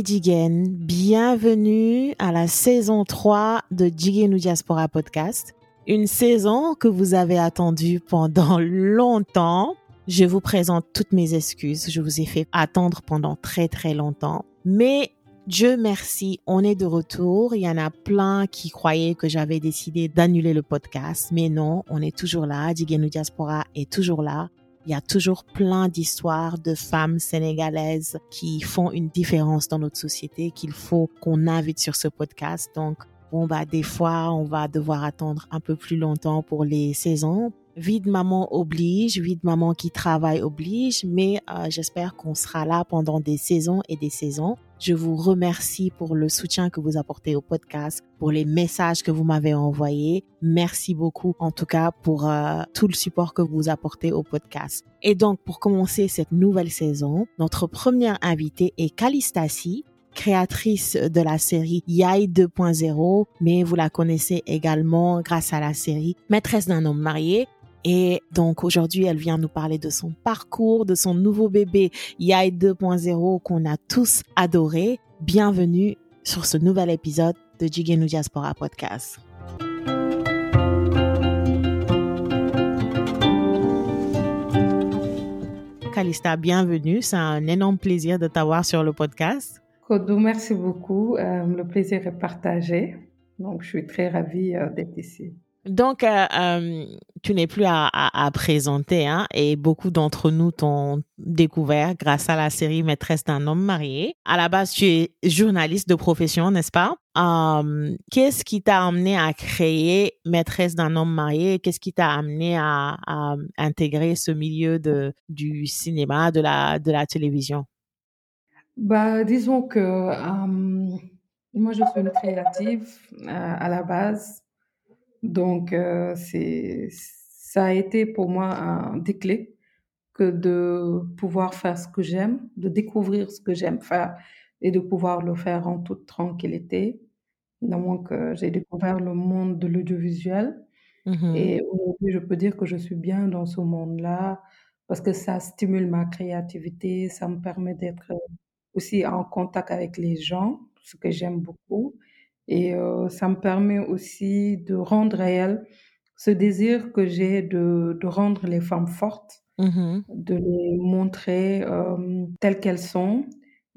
et Jigen. Bienvenue à la saison 3 de Jigen Diaspora Podcast. Une saison que vous avez attendue pendant longtemps. Je vous présente toutes mes excuses. Je vous ai fait attendre pendant très très longtemps. Mais Dieu merci, on est de retour. Il y en a plein qui croyaient que j'avais décidé d'annuler le podcast, mais non, on est toujours là. Jigen ou Diaspora est toujours là. Il y a toujours plein d'histoires de femmes sénégalaises qui font une différence dans notre société qu'il faut qu'on invite sur ce podcast. Donc, bon, bah, des fois, on va devoir attendre un peu plus longtemps pour les saisons. Vie de maman oblige, vie de maman qui travaille oblige, mais euh, j'espère qu'on sera là pendant des saisons et des saisons. Je vous remercie pour le soutien que vous apportez au podcast, pour les messages que vous m'avez envoyés. Merci beaucoup, en tout cas, pour euh, tout le support que vous apportez au podcast. Et donc, pour commencer cette nouvelle saison, notre première invitée est Calistasi, créatrice de la série Yai 2.0, mais vous la connaissez également grâce à la série Maîtresse d'un homme marié, et donc aujourd'hui, elle vient nous parler de son parcours, de son nouveau bébé Yai 2.0 qu'on a tous adoré. Bienvenue sur ce nouvel épisode de Jigenu Diaspora Podcast. Calista, bienvenue. C'est un énorme plaisir de t'avoir sur le podcast. Kodou, merci beaucoup. Euh, le plaisir est partagé. Donc, je suis très ravie euh, d'être ici. Donc, euh, euh, tu n'es plus à, à, présenter, hein, et beaucoup d'entre nous t'ont découvert grâce à la série Maîtresse d'un homme marié. À la base, tu es journaliste de profession, n'est-ce pas? Euh, Qu'est-ce qui t'a amené à créer Maîtresse d'un homme marié Qu'est-ce qui t'a amené à, à, intégrer ce milieu de du cinéma, de la de la télévision? Bah, disons que moi, je suis une créative à la base. Donc, euh, c'est, ça a été pour moi un déclic que de pouvoir faire ce que j'aime, de découvrir ce que j'aime faire et de pouvoir le faire en toute tranquillité. Donc, j'ai découvert le monde de l'audiovisuel. Mmh et aujourd'hui, je peux dire que je suis bien dans ce monde-là parce que ça stimule ma créativité, ça me permet d'être aussi en contact avec les gens, ce que j'aime beaucoup. Et euh, ça me permet aussi de rendre réel ce désir que j'ai de, de, rendre les femmes fortes, mmh de les montrer euh, telles qu'elles sont,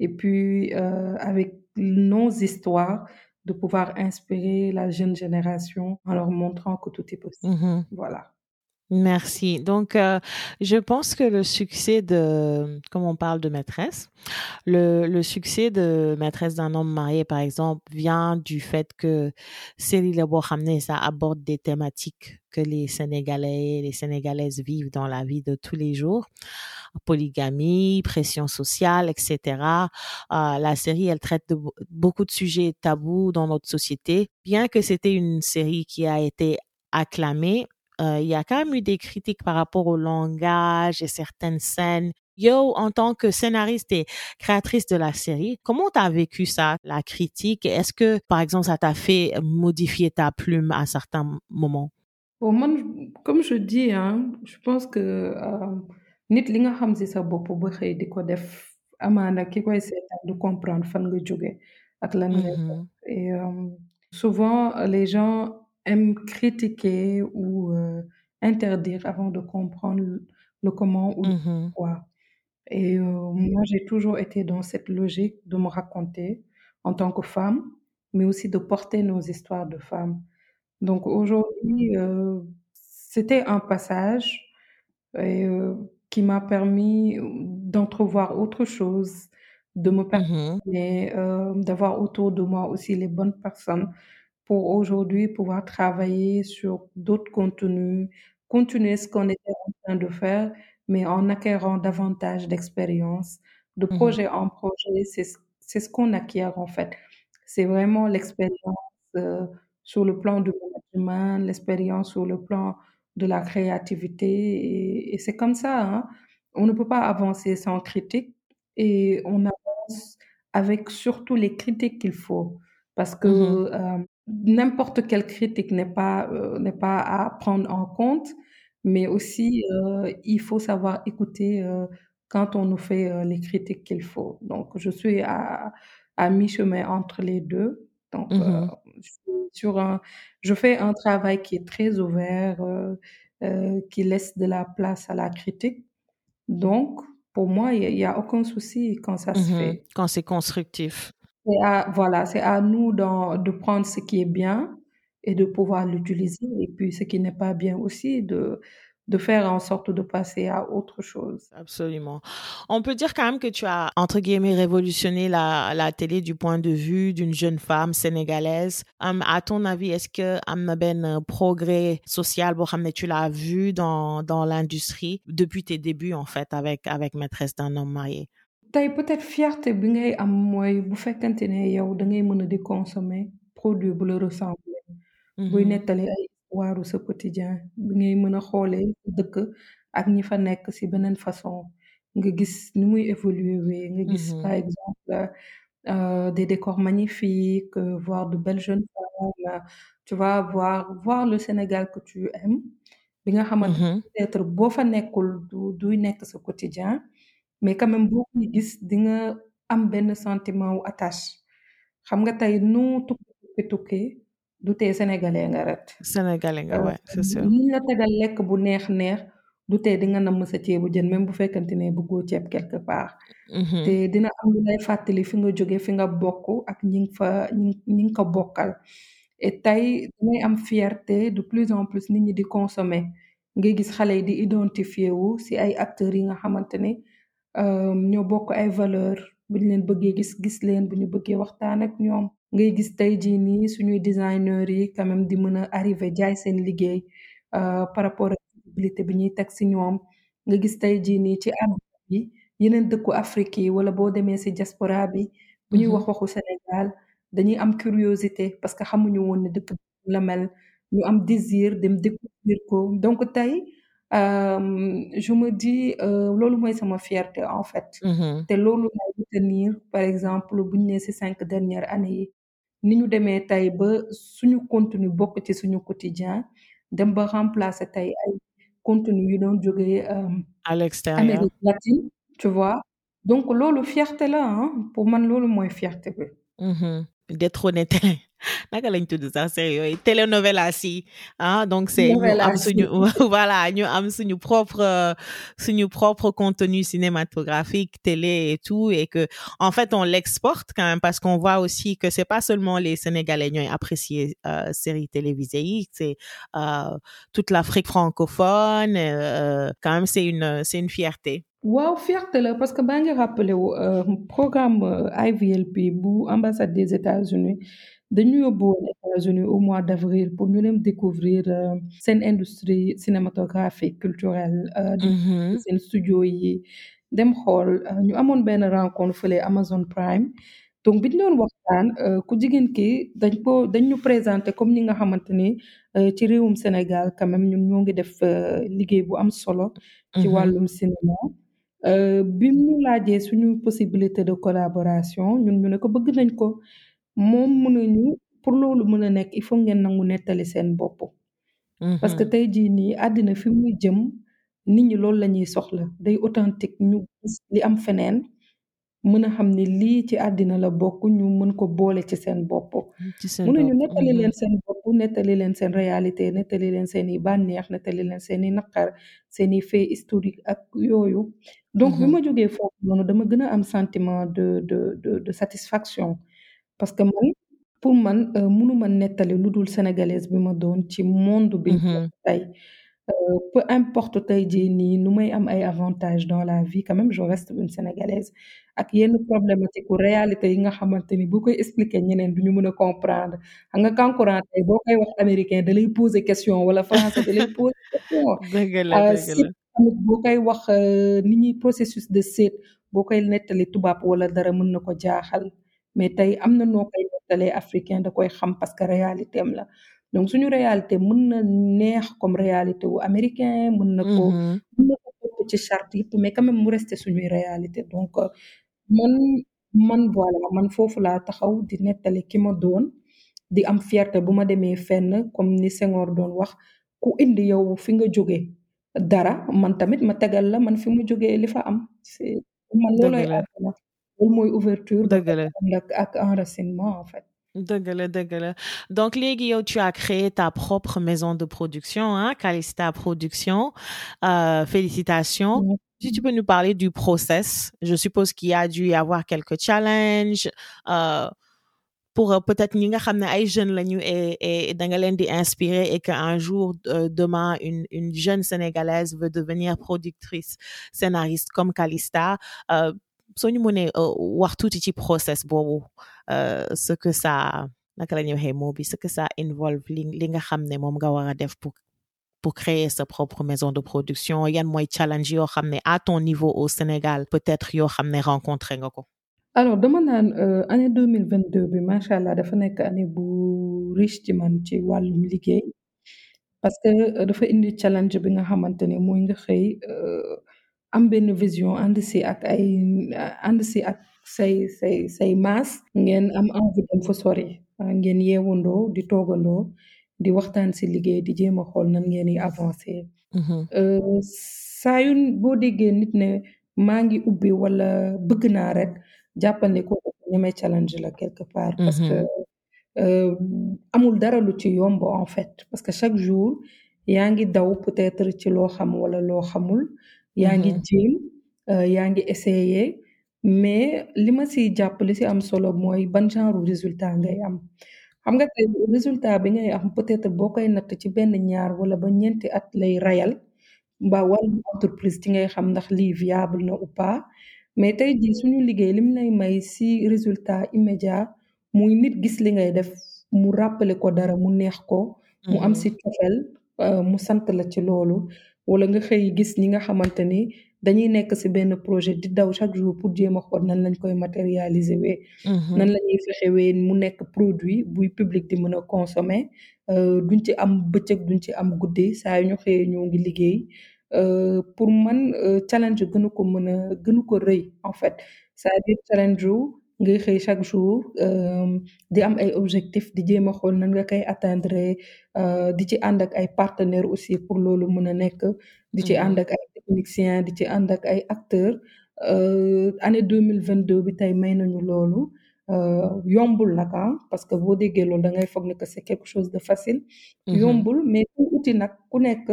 et puis euh, avec nos histoires, de pouvoir inspirer la jeune génération en leur montrant que tout est possible. Mmh voilà. Merci. Donc, euh, je pense que le succès de, comme on parle de maîtresse, le, le succès de maîtresse d'un homme marié, par exemple, vient du fait que Série Lebo ça aborde des thématiques que les Sénégalais et les Sénégalaises vivent dans la vie de tous les jours. Polygamie, pression sociale, etc. Euh, la série, elle traite de beaucoup de sujets tabous dans notre société. Bien que c'était une série qui a été acclamée, euh, il y a quand même eu des critiques par rapport au langage et certaines scènes. Yo, en tant que scénariste et créatrice de la série, comment tu as vécu ça, la critique? Est-ce que, par exemple, ça t'a fait modifier ta plume à certains moments? Comme je dis, hein, je pense que euh, nit li nga xam si sa bopp ba xëy di ko def amaana ki koy seetaan du comprendre fan nga jóge ak lan nga mm-hmm. et euh, souvent les gens aiment critiquer ou euh, interdire avant de comprendre le, comment ou le mmh pourquoi. Et euh, moi, j'ai toujours été dans cette logique de me raconter en tant que femme, mais aussi de porter nos histoires de femmes. Donc aujourd'hui, euh, c'était un passage qui m'a permis d'entrevoir autre chose, de me mmh permettre d'avoir autour de moi aussi les bonnes personnes pour aujourd'hui pouvoir travailler sur d'autres contenus, continuer ce qu'on était en train de faire, mais en acquérant davantage d'expérience. De mmh projet en projet, c'est ce, c'est ce qu'on acquiert en fait. C'est vraiment l'expérience euh, sur le plan du management, l'expérience sur le plan de la créativité. Et, et c'est comme ça, hein. on ne peut pas avancer sans critique et on avance avec surtout les critiques qu'il faut. Parce que mmh euh, n'importe quelle critique n'est pas, euh, n'est pas à prendre en compte, mais aussi euh, il faut savoir écouter euh, quand on nous fait les critiques qu'il faut. Donc je suis à, à mi-chemin entre les 2. Donc, Mmh suis sur un je fais un travail qui est très ouvert, qui laisse de la place à la critique. Donc, pour moi, il y a aucun souci quand ça se Mmh fait. Quand c'est constructif. C'est à voilà, c'est à nous de prendre ce qui est bien et de pouvoir l'utiliser et puis ce qui n'est pas bien aussi de de faire en sorte de passer à autre chose. Absolument. On peut dire quand même que tu as, entre guillemets, révolutionné la, la télé du point de vue d'une jeune femme sénégalaise. Um, à ton avis, est-ce que am ben progrès social, tu l'as vu dans, dans l'industrie depuis tes débuts, en fait, avec, avec Maîtresse d'un homme marié? Tey peut-être fierté bi ngay am mooy bu fekkante ne yow da ngay mën a di consommer produit bu la ressembler. Buy Mhm, nettali ay histoire sa quotidien bi ngay mën a xoolee sa dëkk ak ñi fa nekk ci beneen façon. Nga gis ni muy évoluer wee nga gis par mhm, exemple euh, des décors magnifiques, euh, voir de belles jeunes femmes, tu vas voir voir le Sénégal que tu aimes. Bi nga xamante mhm, peut-être boo fa nekkul du duy nekk sa quotidien mais quand même boo koy gis di nga am benn sentiment wu attache. Xam nga tey nu tukki tukki tukki du tee sénégalais nga ret. Sénégalais nga, ouais, c'est sûr. la tegal lekk bu neex neex du tee di nga namm sa ceebu jën même bu fekkante ne bëggoo ceeb quelque part. Te Mhm, dina am lu lay fàttali fi nga jóge fi nga bokk ak ñi nga fa ñi ñi nga ko bokkal. Et tey damay am fierté de plus en plus nit ñi di consommer. Ngay gis xale yi di wu ci ay acteurs yi nga xamante ne euh, ñoo bokk ay valeur bu ñu leen bëggee gis gis leen bu ñu bëggee waxtaan ak ñoom. Ngay gis tey jii nii suñuy designers yi quand même di mën a arriver jaay seen liggéey euh, par rapport ak visibilité bi ñuy teg ci ñoom. Nga gis tey jii nii ci àdduna bi yeneen dëkku Afrique yi wala boo demee ci diaspora bi bu ñuy wax mhm, waxu Sénégal dañuy am curiosité parce que xamuñu woon ne dëkk la mel. Ñu am désir dem découvrir ko. Donc tey euh, je me dis euh, loolu mooy sama fierté en fait mhm, te loolu laay retenir par exemple bu ñu nee ci cinq dernières années yi ni ñu demee tey ba suñu contenu bokk ci suñu quotidien dem ba remplacer tey ay contenu yu doon jógee euh, À l'extérieur. Amérique latine tu vois donc loolu fierté la ah pour man loolu mooy fierté bi. Mhm. Détrôner télé naka lañ tudd sax série yooyu télénovelas yi ah donc c'est ñu am suñu voilà ñu am suñu propre suñu propre contenu cinématographique télé et tout et que en fait on l'exporte quand même parce qu'on voit aussi que c'est pas seulement les Sénégalais ñooy apprécier euh, séries télévisées yi c'est euh, toute l'Afrique francophone euh, quand même c'est une c'est une fierté. Waaw fierté la parce que baa ngi rappelé wu euh, programme IVLP bu ambassade des États-Unis dañu yóbbu woon États-Unis au mois d'avril pour ñu dem découvrir euh, seen industrie cinématographique culturelle euh, Mhm, seen studio yi. Dem xool euh, ñu amoon benn rencontre fële Amazon Prime. Donc bi ñu doon waxtaan ku jigéen ki dañ ko dañ ñu présenté comme ñi nga xamante ni ci réewum Sénégal quand même ñun ñoo ngi def liggéey bu am solo ci mhm, wàllum cinéma. Bi mu laajee suñu possibilité de collaboration ñun ñu ne ko bëgg nañ ko moom mu ne ñu pour loolu mën a nekk il faut ngeen nangu nettali seen bopp. Parce que mhm, tey jii nii àddina fi muy jëm nit ñi loolu la ñuy soxla day authentique ñu gis li am feneen mën a xam ne lii ci àddina la bokk ñu mën ko boole ci seen bopp. ci seen Mënuñu bopp nettali leen seen bopp nettali leen seen réalité nettali leen seeni bànneex nettali leen naqar fait historique ak yooyu donc bi mhm. ma jógee foofu noonu dama gën a am sentiment de de de de satisfaction parce que man pour man euh, mënuma nettali lu dul sénégalaise bi ma doon ci monde bi ñu nekk Mhm, tey. Heu, peu importe tey jii nii nu may am ay avantages dans la vie quand même je reste une sénégalaise. Ak yenn problématique u réalité yi nga xamante ni boo koy expliquer ñeneen duñu mën a comprendre. Xam nga kankurang tey boo koy wax américain da lay poser question wala français da lay poser question. Dëgg la heu, dëgg seet la tamit boo koy wax heu, ni ñuy processus de seet boo koy nettali tubaab wala dara mën na ko jaaxal mais tey am na noo koy nettalee africain da koy xam parce que réalité am la. Donc suñu réalité mën na neex comme réalité wu américain mën na ko mën na ko topp ci charte yëpp mais quand même mu resté suñuy réalité. Donc heu, man man voilà man foofu laa taxaw di nettali ki ma doon di am fierté bu ma demee fenn comme ni Senghor doon wax ku indi yow fi nga jóge dara man tamit ma tegal la man fi mu jógee li fa am. Man la. àdduna loolu mooy ouverture dëgg la. ak ak enracinement en fait. Dëgg la dëgg la. Donc léegi yow tu as créé ta propre maison de production hein Calista Production. Euh, félicitations. Si tu peux nous parler du process. Je suppose qu'il y a dû y avoir quelques challenges. Euh, pour euh, peut-être ñi nga xam ne ay jeunes lañu et et da nga leen di inspirer et que un jour euh, demain une une jeune sénégalaise veut devenir productrice scénariste comme Calista euh, soo ñu mënee euh, wax tuuti ci process boobu euh, ce que ça naka la ñuy waxee mot bi ce que ça involve li li nga xam ne moom nga war a def pour pour créer sa propre maison de production. Yan mooy challenge yoo xam ne à ton niveau au Sénégal peut-être yoo xam ne rencontré nga ko alors dama naan euh, année 2022 bi macha allah dafa nekk année bu riche ci man ci wàllum liggéey. Parce que euh, dafa indi challenge bi nga xamante ne mooy nga xëy euh, am benn vision ànd si ak ay ànd si ak say say say maas. Ngeen am envie dem fa sori. Ah, ngeen yeewandoo di toogandoo di waxtaan si liggéey di jéem a xool nan ngeen di avancer. Mhm, Euh, saa yu boo déggee nit ne maa ngi ubbi wala bëgg naa rek jàppal ne kooku ñeme challenge la quelque part. Parce que mhm, euh, amul dara lu ci yomb en fait. Parce que chaque jour yaa ngi daw peut-être ci loo xam wala loo xamul yaa ngi jéem euh, yaa ngi essayer mais li ma si jàpp li si am solo mooy ban genre résultat ngay am. Xam nga tey résultat bi ngay am peut-être boo koy natt ci benn ñaar wala ba ñeenti at lay rayal mbaa wàllum entreprise ci ngay xam ndax lii viable na ou pas mais tey jii suñu liggéey lim lay may si résultat immédiat muy nit gis li ngay def mu rappeler ko dara mu neex ko mu am mhm, si cofeel euh, mu sant la ci loolu wala nga xëy gis ñi nga xamante ni dañuy nekk si benn projet di daw chaque jour pour jéem a xool nan lañ koy matérialiser wee. Mhm, nan la ñuy mu nekk produit buy public di mën a consommer. Euh, duñ ci am bëccëg duñ ci am guddi saa yu ñu xëyee ñoo ngi liggéey. Euh, pour man euh, challenge gënu ko mën a gënu ko rëy en fait. C'est-à-dire challenge wu ngay xëy chaque jour euh, di am ay objectifs di jéem a xool nan nga koy atteindre euh, di ci ànd ak ay partenaires aussi pour loolu mën a nekk. Di ci ànd mhm, ak ay techniciens di ci ànd ak ay acteurs. Euh, année 2022 bi tey may nañu loolu. Yombul nag ah parce que boo déggee loolu da ngay foog ne que c'est quelque chose de facile. Mhm, yombul mais ku uti nag ku nekk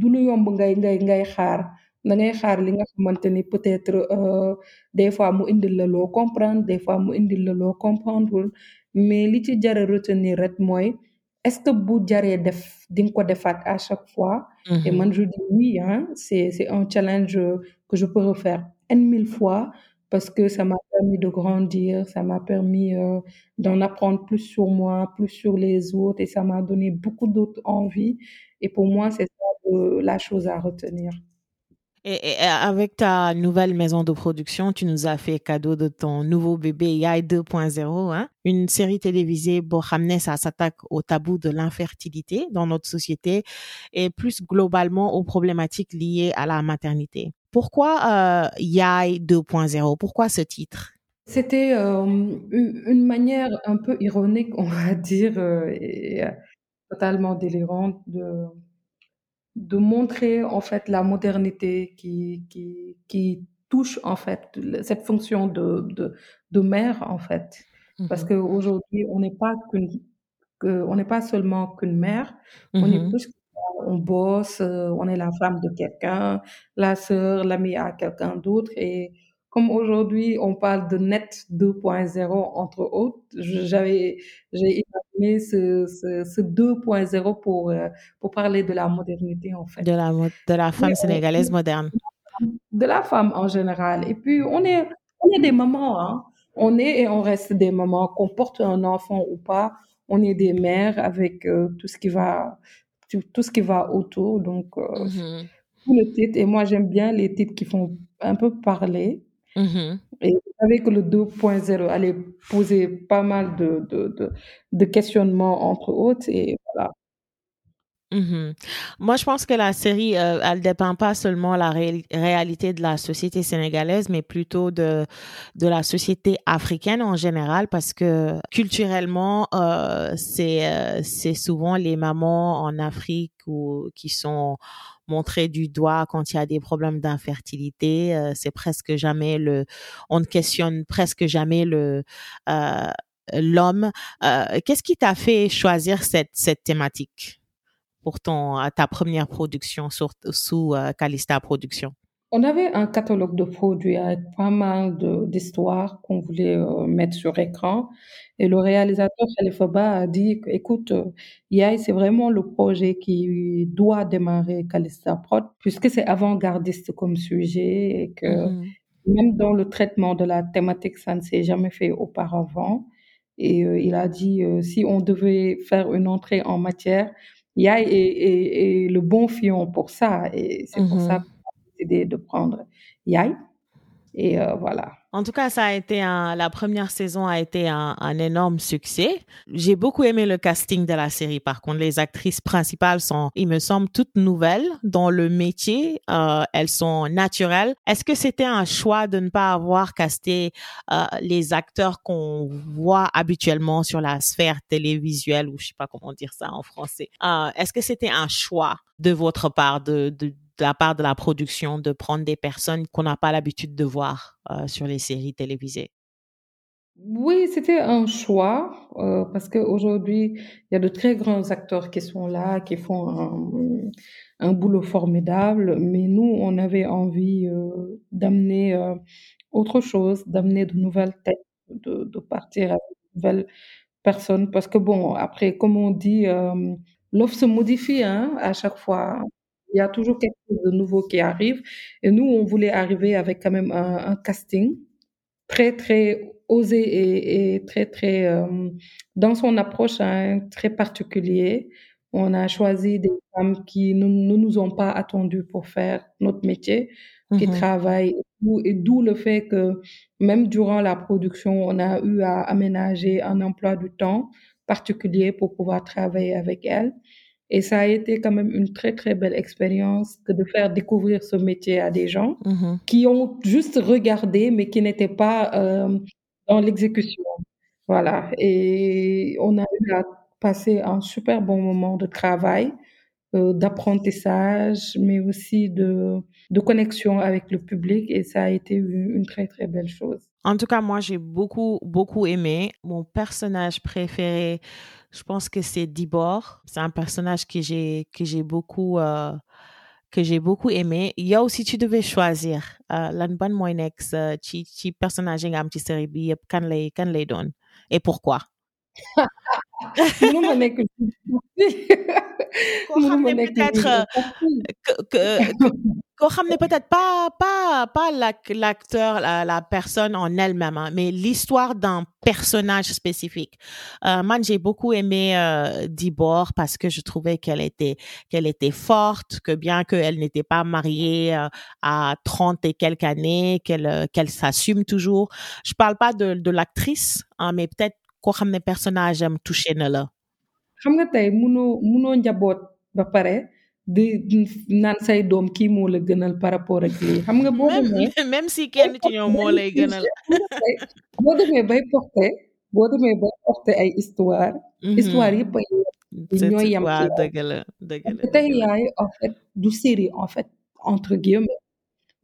du lu yomb ngay ngay ngay xaar da ngay xaar li nga xamante ni peut-être euh, des fois mu indil la loo comprendre des fois mu indil la loo mais li ci jar a retenir rek mooy est-ce que bu jaree def di nga ko defaat à chaque fois? Et mhm. man je dis oui hein c'est c'est un challenge que je peux refaire N mille fois parce que ça m'a permis de grandir, ça m'a permis euh, d'en apprendre plus sur moi, plus sur les autres, et ça m'a donné beaucoup d'autres envies. Et pour moi, c'est ça euh, la chose à retenir. Et, et avec ta nouvelle maison de production, tu nous as fait cadeau de ton nouveau bébé Yai 2.0, hein? une série télévisée Bohamne, ça s'attaque au tabou de l'infertilité dans notre société et plus globalement aux problématiques liées à la maternité. Pourquoi euh, Yai 2.0 Pourquoi ce titre? C'était euh, une une manière un peu ironique, on va dire, euh, et euh, totalement délirante de de montrer en fait la modernité qui qui qui touche en fait cette fonction de de de mère en fait. Parce Mhm, qu'aujourd'hui, on n'est pas qu'une que on n'est pas seulement qu'une mère, on est mhm, plus. On bosse, heu, on est la femme de quelqu'un, la sœur, l'amie à quelqu'un d'autre et comme aujourd'hui on parle de net 2.0 entre autres, j'avais j'ai imaginé ce ce ce 2.0 pour, heu, pour parler de la modernité en fait. De la, de la femme sénégalaise moderne. de la femme en général et puis on est on est des mamans, hein. On est et on reste des mamans, qu'on porte un enfant ou pas, on est des mères avec, heu, tout ce qui va tout tout ce qui va autour donc Mhm, tout le titre et moi j'aime bien les titres qui font un peu parler mhm. et je savais que le 2.0 allait poser pas mal de de de de questionnements entre autres et voilà. Mhm. Moi, je pense que la série, euh, elle dépeint pas seulement la réali- réalité de la société sénégalaise, mais plutôt de, de la société africaine en général, parce que culturellement, euh, c'est, euh, c'est souvent les mamans en Afrique ou, qui sont montré du doigt quand il y a des problèmes d'infertilité. c'est presque jamais le, on ne questionne presque jamais le l'homme. Qu'est-ce qui t'a fait choisir cette cette thématique? Pour ton ta première production sur, sous Calista Productions? On avait un catalogue de produits avec pas mal d'histoires qu'on voulait euh, mettre sur écran. Et le réalisateur Khalifa a dit, écoute, euh, Yai, c'est vraiment le projet qui doit démarrer Calista Prod, puisque c'est avant-gardiste comme sujet et que mm-hmm. même dans le traitement de la thématique, ça ne s'est jamais fait auparavant. Et euh, il a dit, si on devait faire une entrée en matière, Yai est, le bon fion pour ça. Et c'est pour ça mm-hmm décidé de prendre Yai. Et euh, voilà. En tout cas, ça a été un, la première saison a été un, un énorme succès. J'ai beaucoup aimé le casting de la série. Par contre, les actrices principales sont, il me semble, toutes nouvelles dans le métier. Euh, elles sont naturelles. Est-ce que c'était un choix de ne pas avoir casté euh, les acteurs qu'on voit habituellement sur la sphère télévisuelle ou je sais pas comment dire ça en français? Euh, Est-ce que c'était un choix de votre part de, de de la part de la production de prendre des personnes qu'on n'a pas l'habitude de voir euh, sur les séries télévisées Oui, c'était un choix euh, parce qu'aujourd'hui, il y a de très grands acteurs qui sont là, qui font un, boulot formidable, mais nous, on avait envie euh, d'amener euh, autre chose, d'amener de nouvelles têtes, de, partir avec de nouvelles personnes parce que bon, après, comme on dit, l'offre se modifie hein, à chaque fois. Il y a toujours quelque chose de nouveau qui arrive. Et nous, on voulait arriver avec quand même un, casting très, très osé et, très, très, euh, dans son approche, hein, très particulier. On a choisi des femmes qui ne nous, ont pas attendues pour faire notre métier, qui mm-hmm. travaillent, et d'où le fait que même durant la production, on a eu à aménager un emploi du temps particulier pour pouvoir travailler avec elles. Et ça a été quand même une très, très belle expérience que de faire découvrir ce métier à des gens mm-hmm. qui ont juste regardé, mais qui n'étaient pas euh, dans l'exécution. Voilà. Et on a eu à passer un super bon moment de travail, euh, d'apprentissage, mais aussi de, de connexion avec le public. Et ça a été une, une très, très belle chose. En tout cas, moi, j'ai beaucoup, beaucoup aimé. Mon personnage préféré, je pense que c'est Dibor. C'est un personnage que j'ai que j'ai beaucoup euh, que j'ai beaucoup aimé. Yo, si tu devais choisir euh, lan ban mooy nekk sa ci ci personnage yi nga am ci série bi et pourquoi? koo xam ne peut-être koo xam ne peut-être pas pas pas l'acteur la, la personne en elle-même hein, mais l'histoire d'un personnage spécifique. Euh, man j'ai beaucoup aimé euh, Dibor parce que je trouvais qu'elle était qu'elle était forte que bien qu'elle n'était pas mariée euh, à 30 et quelques années qu'elle euh, qu'elle s'assume toujours. Je parle pas de de l'actrice hein, mais peut-être koo xam ne personnage am touché na la. Xam nga tey munoo munoo njaboot ba pare di naan say doom kii moo la gënal par rapport ak lii. Xam nga boo demee même si kenn ci ñoom moo lay gënal. Boo demee bay porté boo demee bay porté ay histoire histoire yëpp ay ñooy yam waaw dëgg la dëgg la tey yaay en fait du série en fait entre guillemets.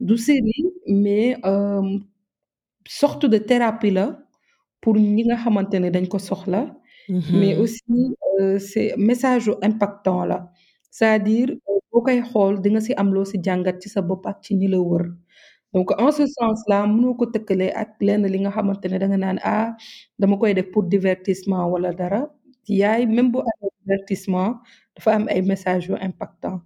Du série mais euh, sorte de thérapie la pour ñi nga xamante ne dañ ko soxla mais aussi euh, c'est message impactant la. C'est-à-dire boo koy xool di nga ci am loo ci jàngat ci sa bopp ak ci ñi la wër. Donc en ce sens là mënoo ko tëkkale ak lenn li nga xamante ne da nga naan ah dama koy def pour divertissement wala dara. Yaay même bu amee divertissement dafa am ay messages yu impactant.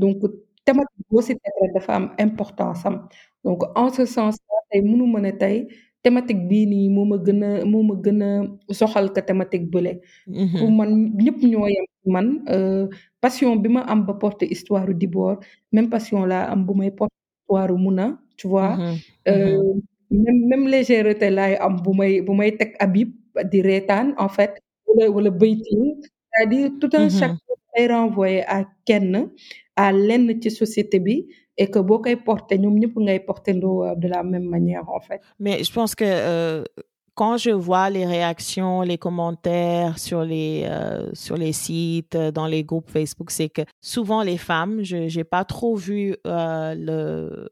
Donc thématique boo ci teg rek dafa am importance am. Donc en ce sens là tey mënu ma ne tey thématique bii nii moo ma gën a moo ma gën a soxal ka thématique bële. Pour man ñëpp ñoo yem man. Passion bi ma am ba porter histoire Dibor même passion laa am bu may porter histoire Muna tu vois. Même même légèreté laay am bu may bu may teg Habib di reetaan en fait wala wala baytin c'est-à-dire tout un chacun ay renvoyé à kenn à lenn ci société bi et que boo koy porter ñoom ñëpp ngay porter ndoo de la même manière en fait mais je pense que euh, quand je vois les réactions, les commentaires sur les euh, sur les sites, euh, dans les groupes Facebook, c'est que souvent les femmes, je j'ai pas trop vu euh, le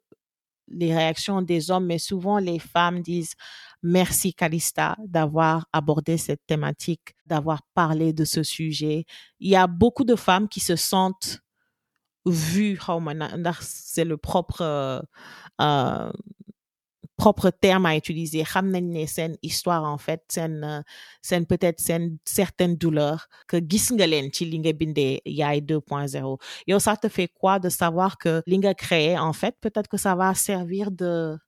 les réactions des hommes, mais souvent les femmes disent merci Calista d'avoir abordé cette thématique, d'avoir parlé de ce sujet. Il y a beaucoup de femmes qui se sentent vues, c'est le propre euh, propre terme à utiliser. Xam nañ ne seen histoire en fait seen seen peut-être seen certaine douleur que gis nga leen ci li nga bindee yaay 2.0 yow ça te fait quoi de savoir que li nga créé en fait peut-être que ça va servir de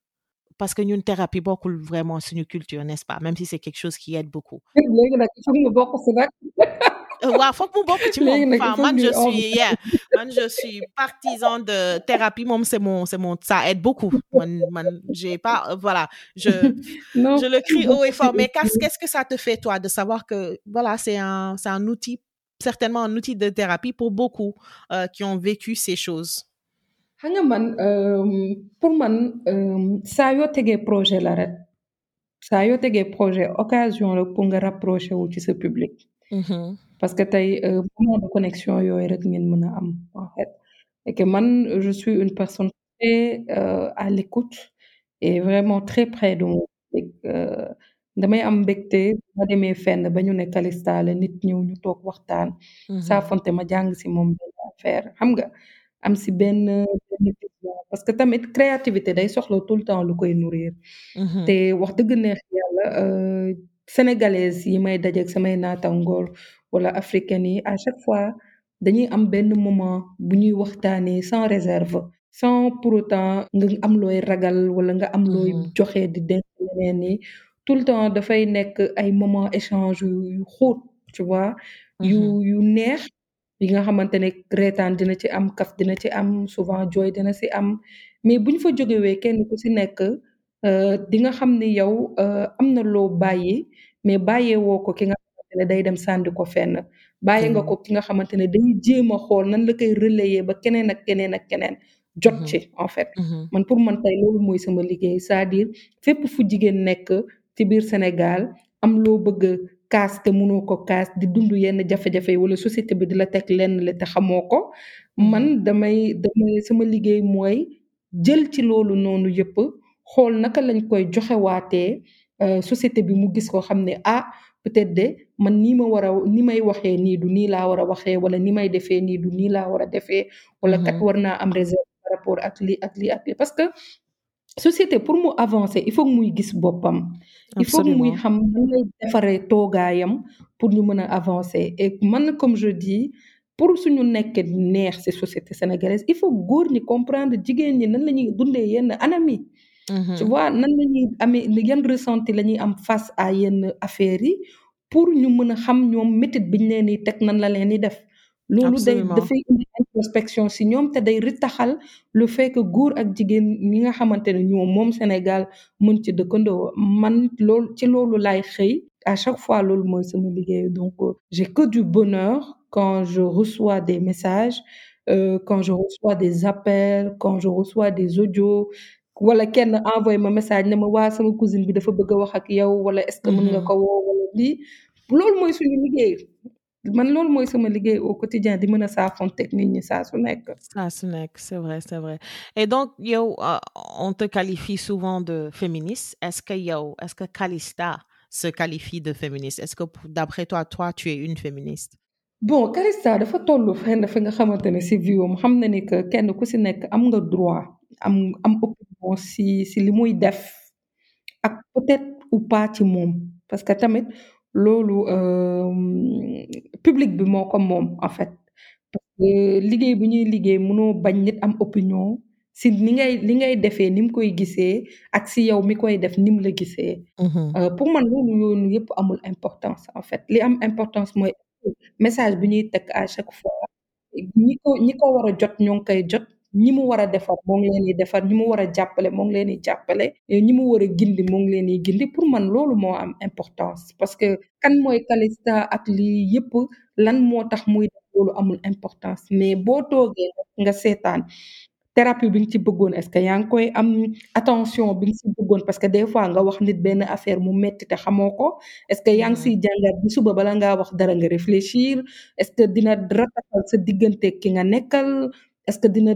parce que ñun thérapie bokkul vraiment suñu culture n'est-ce pas? Même si c'est quelque chose qui aide beaucoup waaw foog mu bokk ci moom man je suis yeah. Man je suis partisan de thérapie. Moom c'est mon c'est mon ça aide beaucoup. Man man j'ai pas euh, voilà. Je non. je le crie haut et fort. Mais qu'est-ce que ça te fait toi de savoir que voilà c'est un c'est un outil certainement un outil de thérapie pour beaucoup euh, qui ont vécu ces choses? Xam nga man euh, pour man euh, saa yoo tegee projet la rek saa yoo tegee projet occasion la pour nga rapprocher wu ci sa public parce que tey euh, moment de connexion yooyu rek ngeen mën a am en fait. Et que man je suis une personne très euh, à l'écoute et vraiment très près de public euh, damay am mbégte ma demee fenn ba ñu ne Calista la nit ñëw ñu toog waxtaan mhm, saafonte ma jàng si moom benn affaire. Xam nga am si benn parce que tamit créativité day soxla tout le temps lu koy nourrir. Mhm, te wax dëgg neex yàlla sénégalaises yi may dajeek samay naatangoor wala africaines yi à chaque fois dañuy am benn moment bu ñuy waxtaanee sans réserve sans pour autant nga am looy ragal wala nga am looy mhm, joxe di denk leneen ni tout le temps dafay nekk ay moment échange yu xóot tu vois yu mhm, yu neex yi nga xamante ne reetaan dina ci am kaf dina ci am souvent jooy dina ci am. Mais bu ñu fa jógewee kenn ku ci nekk di nga xam ni yow euh, am na loo bàyyi mais bàyyee woo ko ki nga xamante ne day dem sànni ko fenn. Bàyyi nga ko ki nga xamante ne day jéem a xool nan la koy relayer ba keneen ak keneen ak keneen. Jot ci en fait. Mhm, man pour man tey loolu mooy sama liggéey c'est-à-dire fépp fu jigéen nekk ci biir Sénégal am loo bëgg a kaas te mënoo ko kaas di dund yenn jafe-jafe yi wala société bi di la teg lenn la te xamoo ko. Mhm, man damay damay sama liggéey mooy jël ci loolu noonu yëpp xool naka lañ koy joxewaatee euh, société bi mu gis ko xam ne ah peut-être de man nii ma war a ni may waxee nii du nii laa war a waxee wala ni may defee nii du nii laa war a defee wala kat mhm. war naa am réserve par rapport ak lii ak lii ak lii. Parce que société pour mu avancer il faut que muy gis boppam. Il faut que muy xam nan lay defaree toogaayam pour ñu mën a avancer. Et man comme je dis pour suñu nekkee neex ci société sénégalaise il faut góor ñi comprendre jigéen ñi nan la ñuy dundee yenn anam yi tu Mhm, vois nan la ñuy amee yan ressenti la ñuy am face à yenn affaires yi pour ñu mën a xam ñoom métit biñ leen di teg nan la leen di def. Loolu day dafay indi introspection ci ñoom te day ritaxal le fait que góor ak jigéen ñi nga xamante ne ñoom moom Sénégal mën ci dëkkandoo. Man loolu ci loolu laay xëy. À chaque fois loolu mooy sama liggéey. Donc euh, j'ai que du bonheur quand je reçois des messages euh, quand je reçois des appels quand je reçois des audios wala kenn envoyé ma message ne ma waa sama cousine bi dafa bëgg a wax ak yow wala est-ce que mën nga Mhm. ko woo wala lii loolu mooy suñu liggéey man loolu mooy sama liggéey au quotidien di mën a saafonteeg nit ñi saa su nekk. N'est que- c'est vrai, c'est vrai. Et donc, yo, euh, on te qualifie souvent de féministe. Est-ce que yo, est-ce que Calista se qualifie de féministe? Est-ce que d'après toi, toi, tu es une féministe? Bon Calista dafa toll fenn fi nga xamante ne si vie am xam na ni que kenn ku si nekk am nga droit am am opinion si si li muy def ak peut-être ou pas ci moom. Parce que tamit loolu euh, public bi moo ko moom en fait. Parce que liggéey bu ñuy liggéey mënoo bañ nit am opinion si ni ngay li ngay defee ni mu koy gisee ak si yow mi koy def ni mu la gisee. Pour man loolu yoonu yëpp amul importance en fait. Li am importance mooy message bi ñuy teg à chaque fois ñi ko ñi ko war a jot ñoo ngi koy jot ñi mu war a defar moo ngi leen di defar ñi mu war a jàppale moo ngi leen di jàppale ñi mu war a gindi moo ngi leen di gindi. Pour man loolu moo am importance parce que kan mooy Calista ak lii yëpp lan moo tax muy def loolu amul importance. Mais boo toogee nga seetaan thérapie bi nga ci bëggoon est-ce que yaa ngi koy am attention bi nga ci bëggoon? Parce que des fois nga wax nit benn affaire mu metti te xamoo ko. Est-ce que yaa ngi siy jàngat bi suba bala ngaa wax dara nga réfléchir? Est-ce que dina rataxal sa diggante ki nga nekkal? Est-ce que dina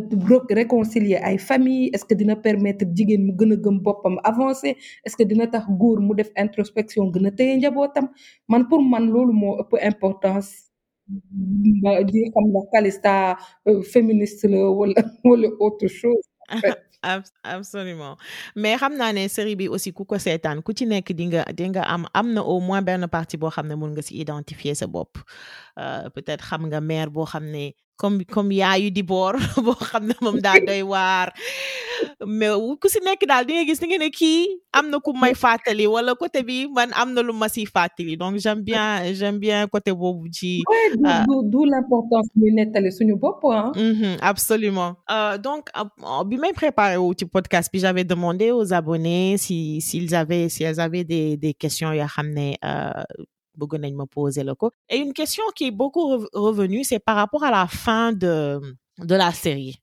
réconcilier ay famille est-ce que dina permettre jigéen mu gën a gëm boppam avancer? Est-ce que dina tax góor mu def introspection gën a téye njabootam? Man pour man loolu moo ëpp importance ba di xam la Calista féministe la wala wala autre chose en fait. absolument mais xam naa ne série bi aussi ku ko seetaan ku ci nekk di nga di nga am am au moins benn partie boo xam ne mun nga identifier sa bopp peut-être xam nga mère boo comme comme yaayu di boor boo xam ne moom daa doy waar. Mais ku si nekk daal di nga gis di nga ne kii am na ku may fàttali wala côté bi man am na lu ma si fàttali. Donc j'aime bien j'aime bien côté boobu ci d'où l'importance ñuy nettali suñu bopp ah absolument. Donc bi may préparé wu ci podcast bi j'avais demandé aux abonnés si s'ils avaient si elles avaient des des questions yoo xam ne bëgg nañ ma poser la ko. Et une question qui est beaucoup revenue c'est par rapport à la fin de de la série.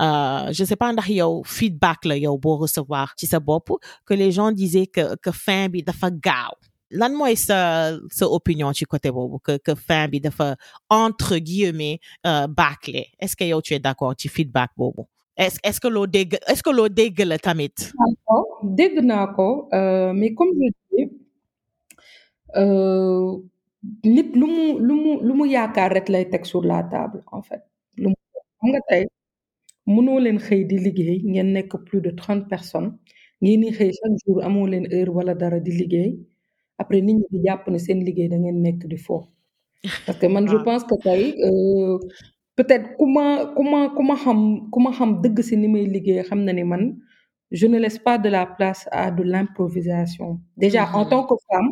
Euh, je sais pas ndax yow feedback la yow boo recevoir ci sa bopp que les gens disaient que que fin bi dafa gaaw. Lan mooy sa sa opinion ci côté boobu que que fin bi dafa entre guillemets euh, bâclé? Est-ce que yow tu es d'accord ci feedback boobu? Est-ce est-ce que loo dégg est-ce que loo dégg la tamit? Dégg naa ko mais comme je dis nit lu mu lu mu lu mu yaakaar rek lay teg sur la table en fait. Lu mu xam nga tey mënoo leen xëy di liggéey ngeen nekk plus de trente personnes ngeen di xëy chaque jour amoo leen heure wala dara di liggéey après nit ñi di jàpp ne seen liggéey da ngeen nekk di fo. Parce que man je pense que tey peut-être ku ma ku ma ku ma xam ku ma xam dëgg si ni may liggéey xam na ni man je ne laisse pas de la place à de l'improvisation. Déjà en tant que femme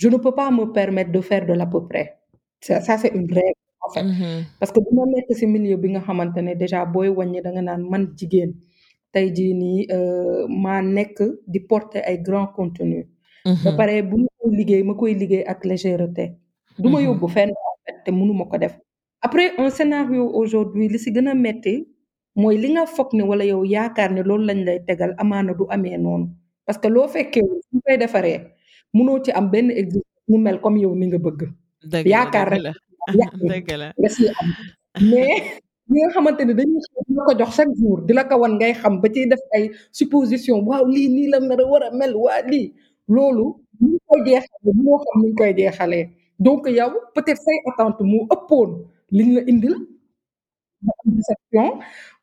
je ne peux pas me permettre de faire de l'à peu près. Ça, ça c'est une règle en fait. Mm -hmm. parce que dina nekk ci milieu bi nga xamante ne déjà booy wàññi da nga naan man jigéen tey jii nii maa nekk di porter ay grand contenu ba pare bu ma koy liggéey ma koy liggéey ak légèreté. Du ma yóbbu fenn en fait te mënuma ko def. Après un scénario aujourd'hui li ci gën a metti mooy li nga foog ne wala yow yaakaar ne loolu lañ lay tegal amaana du amee noonu. Parce que loo fekkee su koy defaree mënoo ci am benn mu mel comme yow ni nga bëgg. Yaakaar rek nga si am. Mais ñi nga xamante ne dañuy xam la ko jox chaque jour di la ko wan ngay xam ba ciy def ay supposition waaw lii nii la nar a war a mel waa lii. Loolu ñu koy jeexale moo xam ni ñu koy jeexalee. Donc yow peut-être say attente ëppoon liñ la indil déception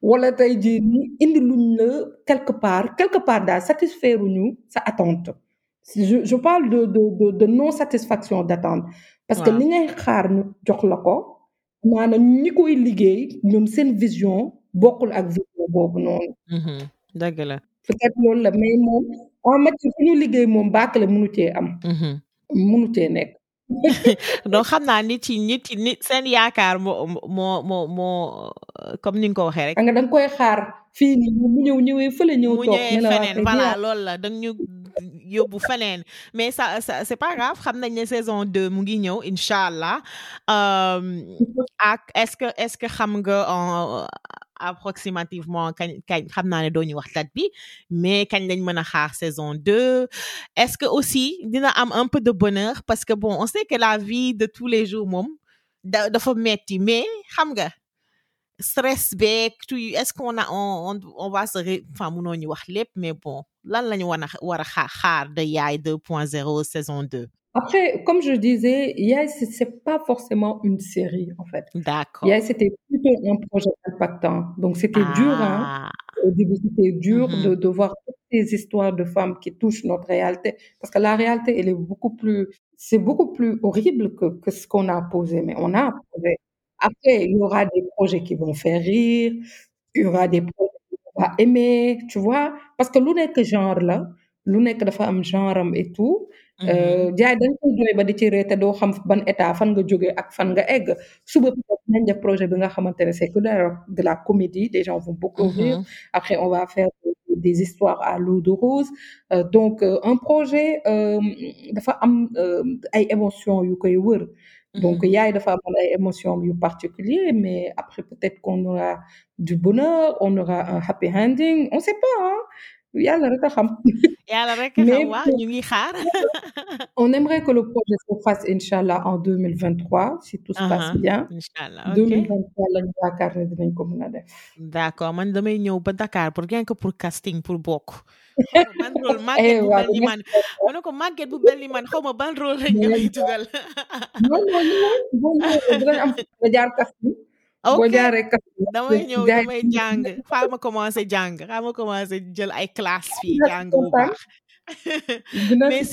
wala tey jii nii indi luñ la quelque part quelque part daal satisfaire uñu sa attente je je parle de de de de non satisfaction d'attente parce que li ngay xaar ñu jox la ko maanaam ñi koy liggéey ñoom seen vision bokkul ak vision boobu noonu. dëgg la. peut-être loolu la mais moom en matière fu ñu liggéey moom bàkkale mënu cee am. mënu cee nekk. Donc xam naa nit yi nit yi nit seen yaakaar moo moo moo moo comme ni nga ko waxee rek. nga da nga koy xaar fii nii mu ñëw ñëwee fële ñëw toog. mu ñëwee feneen voilà loolu la danga ñu yóbbu feneen mais ça ça c'est pas grave xam nañ ne saison deux mu ngi ñëw incha allah ak est-ce que est-ce que xam nga approximativement kañ kañ xam naa ne doo ñu wax bi mais kañ lañ mën a xaar saison deux. Est-ce que aussi dina am un peu de bonheur? Parce que bon on sait que la vie de tous les jours moom da dafa metti mais xam nga stress beeg tout est-ce qu'on a on on va se enfin mënoo ñu wax lépp mais bon lan la ñu war a war a xaar de Yaay 2.0 saison 2 Après, comme je disais, Yaay, c'est pas forcément une série, en fait. D'accord. Yaay, c'était plutôt un projet impactant. Donc, c'était ah. dur, hein. Au début, c'était dur mm -hmm. de, de voir toutes ces histoires de femmes qui touchent notre réalité. Parce que la réalité, elle est beaucoup plus, c'est beaucoup plus horrible que, que ce qu'on a posé. Mais on a posé. Après, il y aura des projets qui vont faire rire. Il y aura des projets qu'on va aimer, tu vois. Parce que l'on que genre là, l'on que dafa am genre et tout. Jaay dañ koy jooy ba di ci ree te doo xam ban état fan nga jóge ak fan nga egg. Suba peut-être nañ def projet bi nga xamante ne c'est que de la comédie des gens vont beaucoup rire. Après on va faire des histoires à l'eau de rose. Donc un projet dafa am ay émotions yu koy wër. Donc Mhm. yaay dafa amoon ay émotions yu particulier mais après peut-être qu'on aura du bonheur on aura un happy ending. On sait pas hein yàlla rek a xam. Yàlla rek a mais xam waaw ñu ngi xaar. on aimerait que le projet se fasse en 2023 si tout se passe Aha, bien. Inch'Allah, ok. 2023 lañu yaakaar ne dinañ ko mën a def. D'accord man damay ñëw ba Dakar pour rien que pour casting pour bokk. Rôle màgget eh bu waaw mel ni dinañ man. ma ne ko màgget bu mel ni man. Xaw ma ban rôle rek nga may dugal. non non ñëwal boo ñëwee dinañ am nga jaar casting. boo ok damay ñëw damay jàng xaaral ma commencé jàng xaaral ma commencé jël ay classe fii jàng bu baax. Mais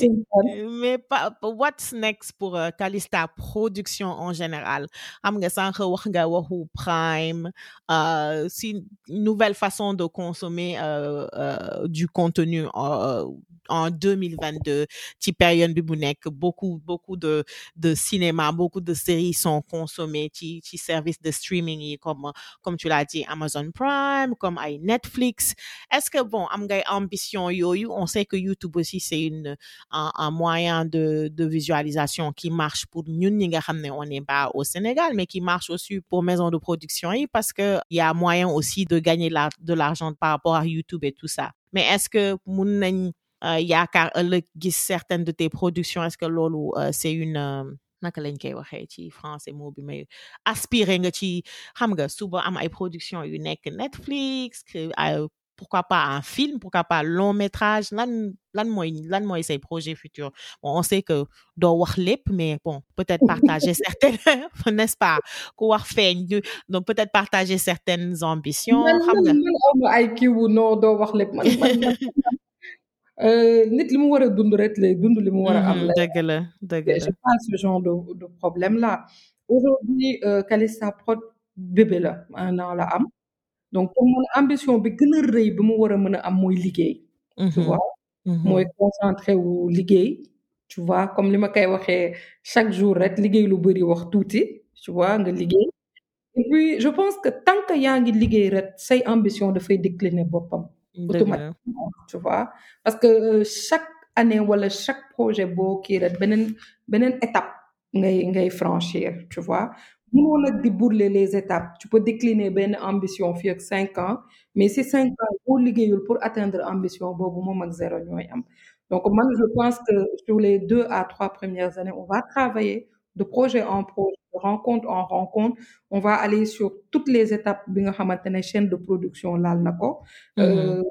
mais pas what's next pour euh, Calista production en général? Xam nga sànq wax nga waxu Prime euh, si nouvelle façon de consommer euh, euh, du contenu euh, en 2022 ci période bi mu nekk beaucoup beaucoup de de cinéma beaucoup de séries sont consommées ci ci service de streaming yi comme comme tu l'as dit Amazon Prime comme ay Netflix. Est-ce que bon am ngay ambition yooyu? On sait que YouTube aussi c'est un, moyen de de visualisation qui marche pour ñun on n'est pas au Sénégal mais qui marche aussi pour maison de production parce que il y a moyen aussi de gagner de l'argent par rapport à YouTube et tout ça. Mais est-ce que mun nañ euh, yaakaar ëllëg gis certaines de tes productions est-ce que loolu euh, c'est une euh, naka lañ français nga suba production yu nekk Netflix pourquoi pas un film pourquoi pas long métrage mooy lan mooy say projets futurs. Bon on sait que wax lépp mais bon peut-être partager certaines n'est-ce pas? Donc peut-être partager certaines ambitions euh, nit li mu war a dund rek lay dund li mu war a am Mhm, la dëgg la dëgg la. j'ai pas ce genre de de problème là aujourd'hui euh, Calista Prod bébé la un an la am donc pour man ambition bi gën a rëy bi mu war a mën a am mooy liggéey tu Mhm, vois? Mooy mhm, concentré wu liggéey tu vois? Comme li ma koy waxee chaque jour rek liggéey lu bëri wax tuuti tu vois nga liggéey. Et puis je pense que tant que yaa ngi liggéey rek say ambition dafay décliner boppam automatiquement tu vois? Parce que euh, chaque année wala chaque projet boo kii rek beneen beneen étape ngay ngay franchir tu vois? Mënoo nag di les étapes. Tu peux décliner benn ambition fii ak cinq ans mais si cinq ans boo liggéeyul pour atteindre ambition boobu moom ak zéro ñooy am. Donc man je pense que sur les deux à trois premières années on va travailler de projet en projet de rencontre en rencontre. On va aller sur toutes les étapes bi nga xamante ne chaîne de production laal na ko. Mhm, euh,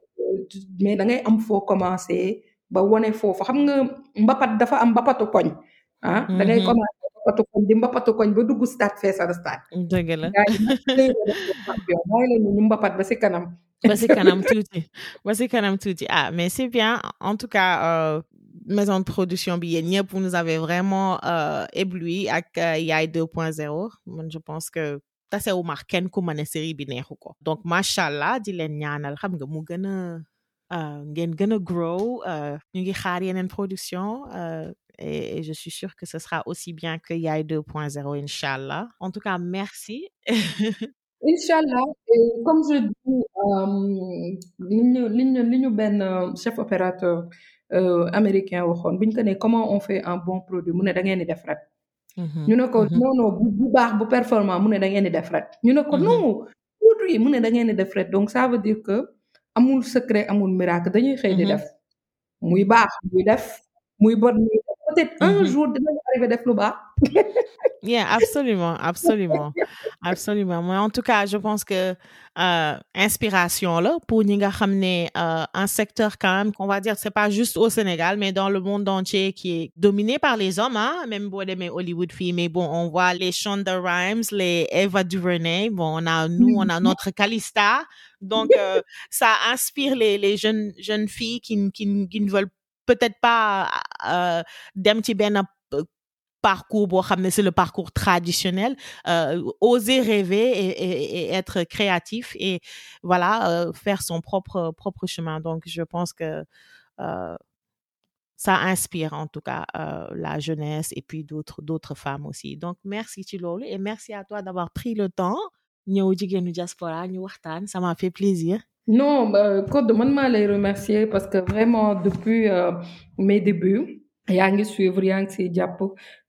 mais da ngay am foo commencer ba wane foofu. Xam nga mbapat dafa am mbapatu koñ ah. Da ngay mhm, commencer mbapatu koñ di mbapatu koñ ba dugg stade feesal stade. Dëgg la. Bàyyi leen ñu mbapat ba si kanam. Ba si kanam tuuti ba si kanam tuuti. Ah mais c'est bien. En tout cas euh, maison de production bi yéen ñëpp vous nous avez vraiment euh, ébloui ak euh, Yaay 2.0 man je pense que tasewu ma kenn ku ma ne série bi neexu ko. Donc macha allah di leen ñaanal. Xam nga mu gën a euh, ngeen gën a grow euh, ñu ngi xaar yeneen production euh, et, et je suis sûre que ce sera aussi bien que Yaay 2.0 inchallah. En tout cas merci. Inch'Allah, et comme je dis, euh, euh, chef opérateur euh, américain waxoon bi ñu ko ne comment on fait un bon produit mu ne da ngeen di def rek. Mhm, ñu ne ko mhm, non non bu bu baax bu performant mu ne da ngeen di def rek. Ñu ne ko mhm. non produit mu ne da ngeen di def rek. Donc ça veut dire que amul secret amul miracle dañuy xëy di def. Muy baax muy def. Muy bon muy peut-être un Mhm. jour dinañu arrivé def lu baax Yeah, absolument, absolument, absolument. Mais en tout cas, je pense que euh, inspiration là pour ñi nga xam ne euh, un secteur quand même qu'on va dire c'est pas juste au Sénégal mais dans le monde entier qui est dominé par les hommes hein. Même boo demee Hollywood fii mais bon on voit les Shonda Rhimes les Eva DuVernay. Bon on a nous on a notre Calista. Donc euh, ça inspire les les jeunes jeunes filles qui qui qui ne veulent peut-être pas euh, dem ci benn euh, parcours c'est le parcours traditionnel euh, oser rêver et, être créatif et voilà euh, faire son propre chemin. Donc je pense que euh, ça inspire en tout cas euh, la jeunesse et puis d'autres femmes aussi. Donc merci ci et merci à toi d'avoir pris le temps. Ça m'a fait plaisir Non, bah, Code, lay remercier parce que vraiment depuis euh, mes débuts yaa ngi suivre yaa ngi siy jàpp.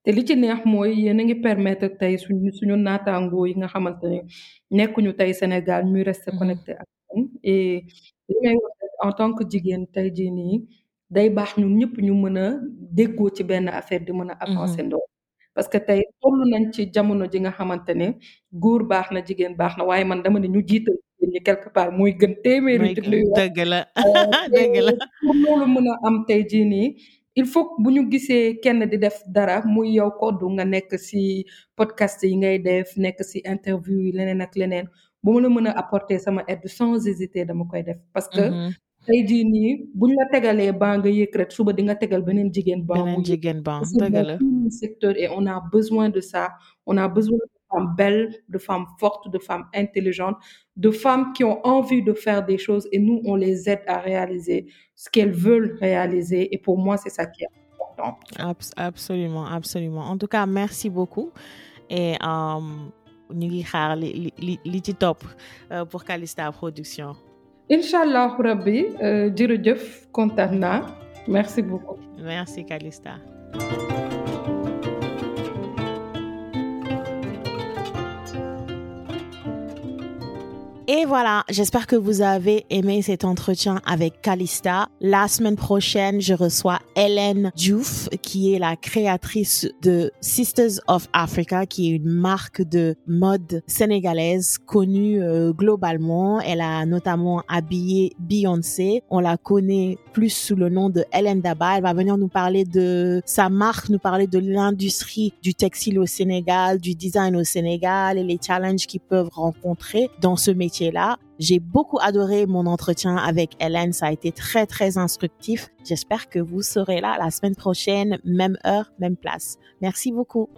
Te li ci neex mooy yéen a ngi permettre tey suñu suñu naataangoo yi nga xamante ne nekkuñu tey Sénégal ñuy rester connecté ak ñun et li may wax en tant que jigéen tey jii nii day baax ñun ñëpp ñu mën a déggoo ci benn affaire di mën a avancer ndoo parce que tey toll nañ ci jamono ji nga xamante ne góor baax na jigéen baax na waaye man dama ne ñu jiital jigéen ñi quelque part mooy gën téeméeri junni dëgg la. dëgg la. pour loolu mën a am tey jii nii il faut bu ñu gisee kenn di def dara muy yow koddu nga nekk ci podcast yi ngay def nekk ci interview yi leneen ak leneen bu ma la mën a apporter sama aide sans hésiter dama koy def. Parce que tey jii nii buñ la tegalee nga yëg rek suba di nga tegal beneen jigéen beneen jigéen dëgg la. secteur et on a besoin de ça. On a besoin de femmes belles de femmes fortes de femmes intelligentes de femmes qui ont envie de faire des choses et nous on les aide à réaliser ce qu'elles veulent réaliser et pour moi c'est ça qui est important. Absolument absolument. En tout cas merci beaucoup. Et ñu ngi xaar li li li ci topp pour Calista Production incha allahu rabbi jërëjëf kontaan naa merci beaucoup. merci Calista. Et voilà, j'espère que vous avez aimé cet entretien avec Calista. La semaine prochaine, je reçois Hélène Diouf, qui est la créatrice de Sisters of Africa, qui est une marque de mode sénégalaise connue euh, globalement. Elle a notamment habillé Beyoncé. On la connaît plus sous le nom de Hélène Daba. Elle va venir nous parler de sa marque, nous parler de l'industrie du textile au Sénégal, du design au Sénégal et les challenges qu'ils peuvent rencontrer dans ce métier là. J'ai beaucoup adoré mon entretien avec Hélène. Ça a été très, très instructif. J'espère que vous serez là la semaine prochaine, même heure, même place. Merci beaucoup.